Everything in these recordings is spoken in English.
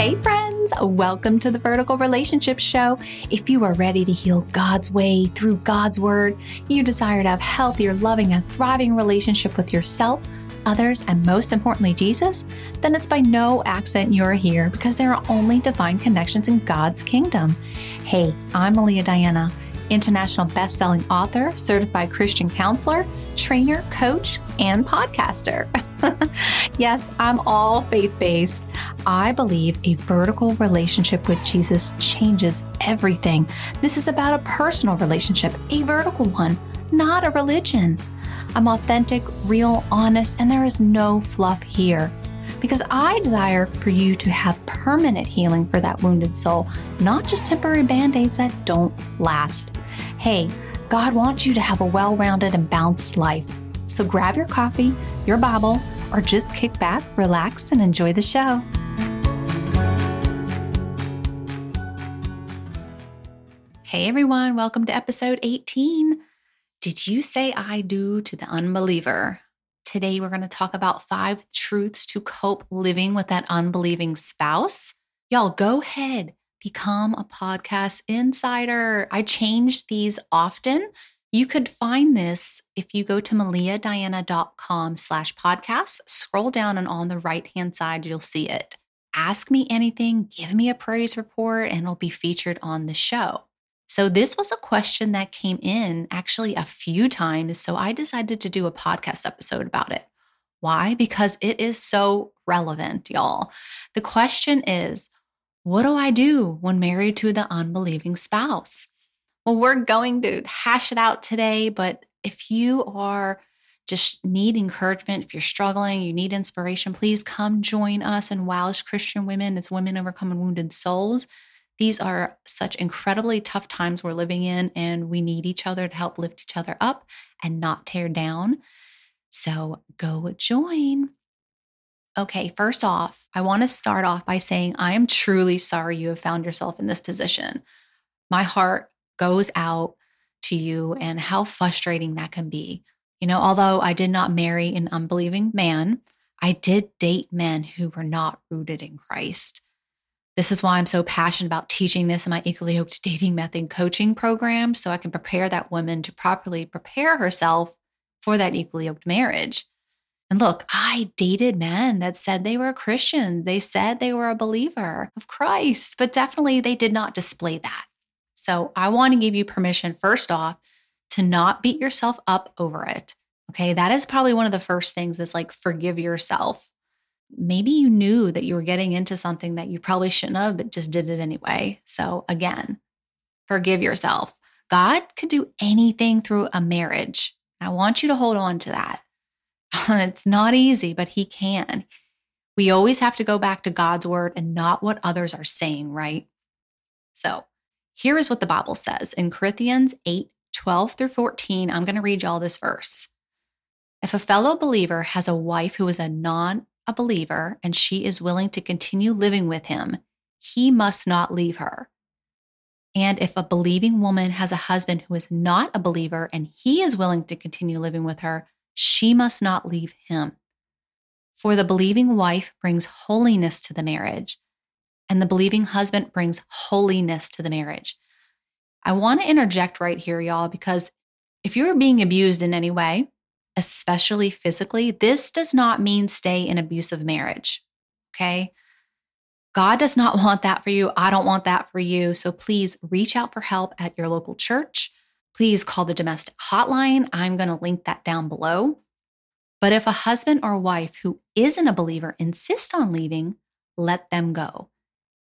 Hey, friends, welcome to the Vertical Relationship Show. If you are ready to heal God's way through God's Word, you desire to have healthier, loving, and thriving relationship with yourself, others, and most importantly, Jesus, then it's by no accident you're here because there are only divine connections in God's kingdom. Hey, I'm Melia Diana international best-selling author, certified Christian counselor, trainer, coach, and podcaster. yes, I'm all faith-based. I believe a vertical relationship with Jesus changes everything. This is about a personal relationship, a vertical one, not a religion. I'm authentic, real, honest, and there is no fluff here because I desire for you to have permanent healing for that wounded soul, not just temporary band aids that don't last. Hey, God wants you to have a well rounded and balanced life. So grab your coffee, your Bible, or just kick back, relax, and enjoy the show. Hey everyone, welcome to episode 18. Did you say I do to the unbeliever? Today, we're going to talk about five truths to cope living with that unbelieving spouse. Y'all, go ahead, become a podcast insider. I change these often. You could find this if you go to meliadiana.com slash podcast, scroll down and on the right hand side, you'll see it. Ask me anything, give me a praise report, and it'll be featured on the show. So, this was a question that came in actually a few times. So, I decided to do a podcast episode about it. Why? Because it is so relevant, y'all. The question is what do I do when married to the unbelieving spouse? Well, we're going to hash it out today, but if you are just need encouragement, if you're struggling, you need inspiration, please come join us in Wow's Christian Women as Women Overcoming Wounded Souls. These are such incredibly tough times we're living in, and we need each other to help lift each other up and not tear down. So go join. Okay, first off, I want to start off by saying I am truly sorry you have found yourself in this position. My heart goes out to you and how frustrating that can be. You know, although I did not marry an unbelieving man, I did date men who were not rooted in Christ. This is why I'm so passionate about teaching this in my equally yoked dating method coaching program so I can prepare that woman to properly prepare herself for that equally yoked marriage. And look, I dated men that said they were a Christian. They said they were a believer of Christ, but definitely they did not display that. So I want to give you permission, first off, to not beat yourself up over it. Okay. That is probably one of the first things is like forgive yourself maybe you knew that you were getting into something that you probably shouldn't have, but just did it anyway. So, again, forgive yourself. God could do anything through a marriage. I want you to hold on to that. it's not easy, but He can. We always have to go back to God's word and not what others are saying, right? So, here is what the Bible says in Corinthians 8 12 through 14. I'm going to read y'all this verse. If a fellow believer has a wife who is a non a believer and she is willing to continue living with him, he must not leave her. And if a believing woman has a husband who is not a believer and he is willing to continue living with her, she must not leave him. For the believing wife brings holiness to the marriage, and the believing husband brings holiness to the marriage. I want to interject right here, y'all, because if you're being abused in any way, especially physically, this does not mean stay in abusive marriage. Okay. God does not want that for you. I don't want that for you. So please reach out for help at your local church. Please call the domestic hotline. I'm going to link that down below. But if a husband or wife who isn't a believer insists on leaving, let them go.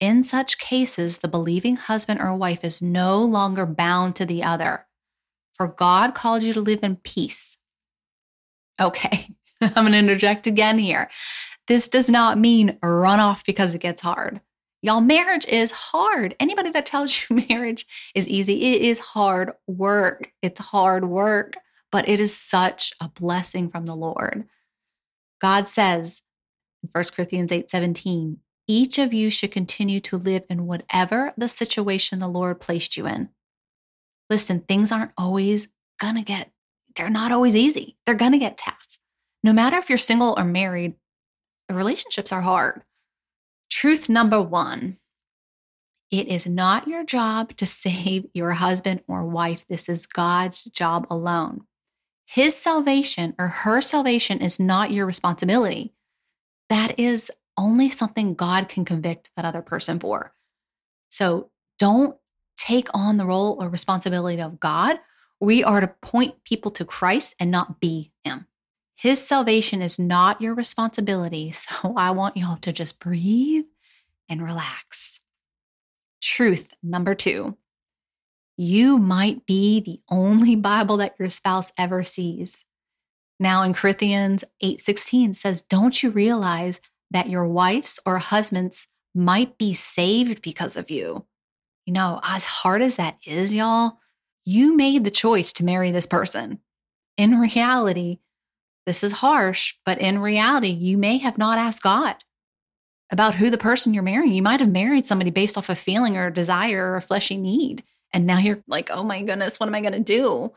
In such cases, the believing husband or wife is no longer bound to the other. For God called you to live in peace, Okay, I'm going to interject again here. This does not mean run off because it gets hard. Y'all, marriage is hard. Anybody that tells you marriage is easy, it is hard work. It's hard work, but it is such a blessing from the Lord. God says in 1 Corinthians 8 17, each of you should continue to live in whatever the situation the Lord placed you in. Listen, things aren't always gonna get they're not always easy. They're going to get tough. No matter if you're single or married, the relationships are hard. Truth number one it is not your job to save your husband or wife. This is God's job alone. His salvation or her salvation is not your responsibility. That is only something God can convict that other person for. So don't take on the role or responsibility of God. We are to point people to Christ and not be Him. His salvation is not your responsibility. So I want y'all to just breathe and relax. Truth number two you might be the only Bible that your spouse ever sees. Now in Corinthians 8:16 says, "Don't you realize that your wife's or husband's might be saved because of you?" You know, as hard as that is, y'all, you made the choice to marry this person. In reality, this is harsh, but in reality, you may have not asked God about who the person you're marrying. You might have married somebody based off a feeling or a desire or a fleshy need. And now you're like, oh my goodness, what am I going to do?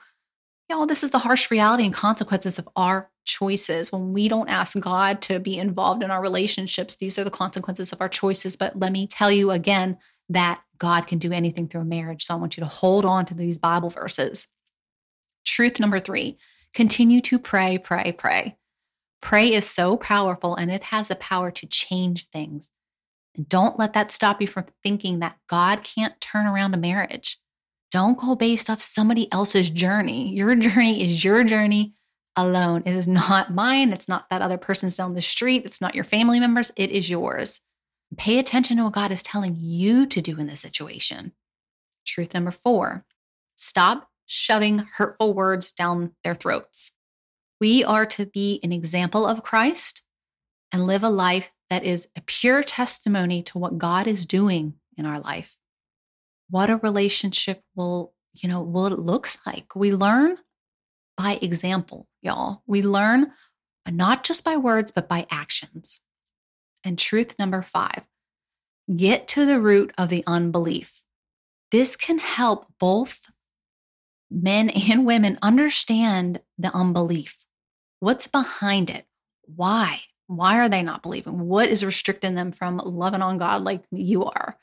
Y'all, this is the harsh reality and consequences of our choices. When we don't ask God to be involved in our relationships, these are the consequences of our choices. But let me tell you again that God can do anything through a marriage. So I want you to hold on to these Bible verses. Truth number three continue to pray, pray, pray. Pray is so powerful and it has the power to change things. Don't let that stop you from thinking that God can't turn around a marriage. Don't go based off somebody else's journey. Your journey is your journey alone. It is not mine. It's not that other person's down the street. It's not your family members. It is yours. Pay attention to what God is telling you to do in this situation. Truth number four stop shoving hurtful words down their throats. We are to be an example of Christ and live a life that is a pure testimony to what God is doing in our life. What a relationship will, you know, what it looks like. We learn by example, y'all. We learn not just by words, but by actions. And truth number five get to the root of the unbelief. This can help both men and women understand the unbelief. What's behind it? Why? Why are they not believing? What is restricting them from loving on God like you are?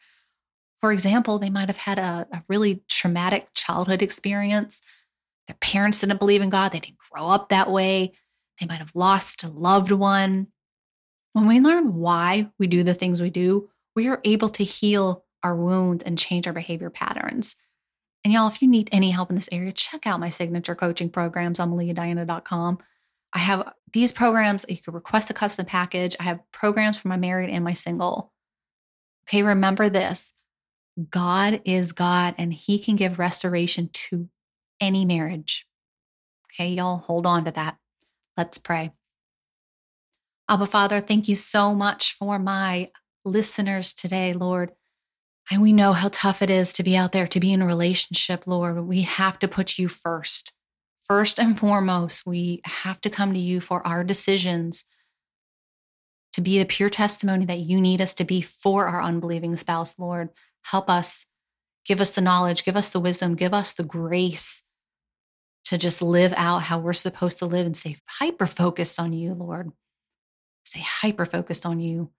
For example, they might have had a, a really traumatic childhood experience. Their parents didn't believe in God. They didn't grow up that way. They might have lost a loved one. When we learn why we do the things we do, we are able to heal our wounds and change our behavior patterns. And y'all, if you need any help in this area, check out my signature coaching programs on meliadiana.com. I have these programs, you can request a custom package. I have programs for my married and my single. Okay, remember this God is God and He can give restoration to any marriage. Okay, y'all, hold on to that. Let's pray. Abba Father, thank you so much for my listeners today, Lord. And we know how tough it is to be out there, to be in a relationship, Lord. We have to put you first. First and foremost, we have to come to you for our decisions to be the pure testimony that you need us to be for our unbelieving spouse, Lord. Help us, give us the knowledge, give us the wisdom, give us the grace to just live out how we're supposed to live and stay hyper focused on you, Lord. Stay hyper focused on you.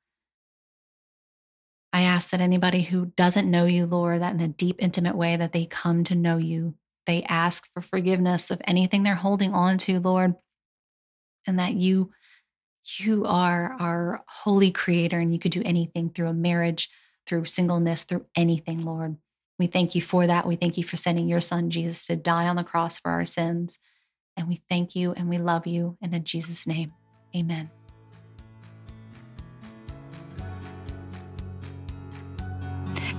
I ask that anybody who doesn't know you, Lord, that in a deep, intimate way, that they come to know you they ask for forgiveness of anything they're holding on to, Lord, and that you you are our holy creator and you could do anything through a marriage, through singleness, through anything, Lord. We thank you for that. We thank you for sending your son Jesus to die on the cross for our sins. And we thank you and we love you. And in Jesus' name, amen.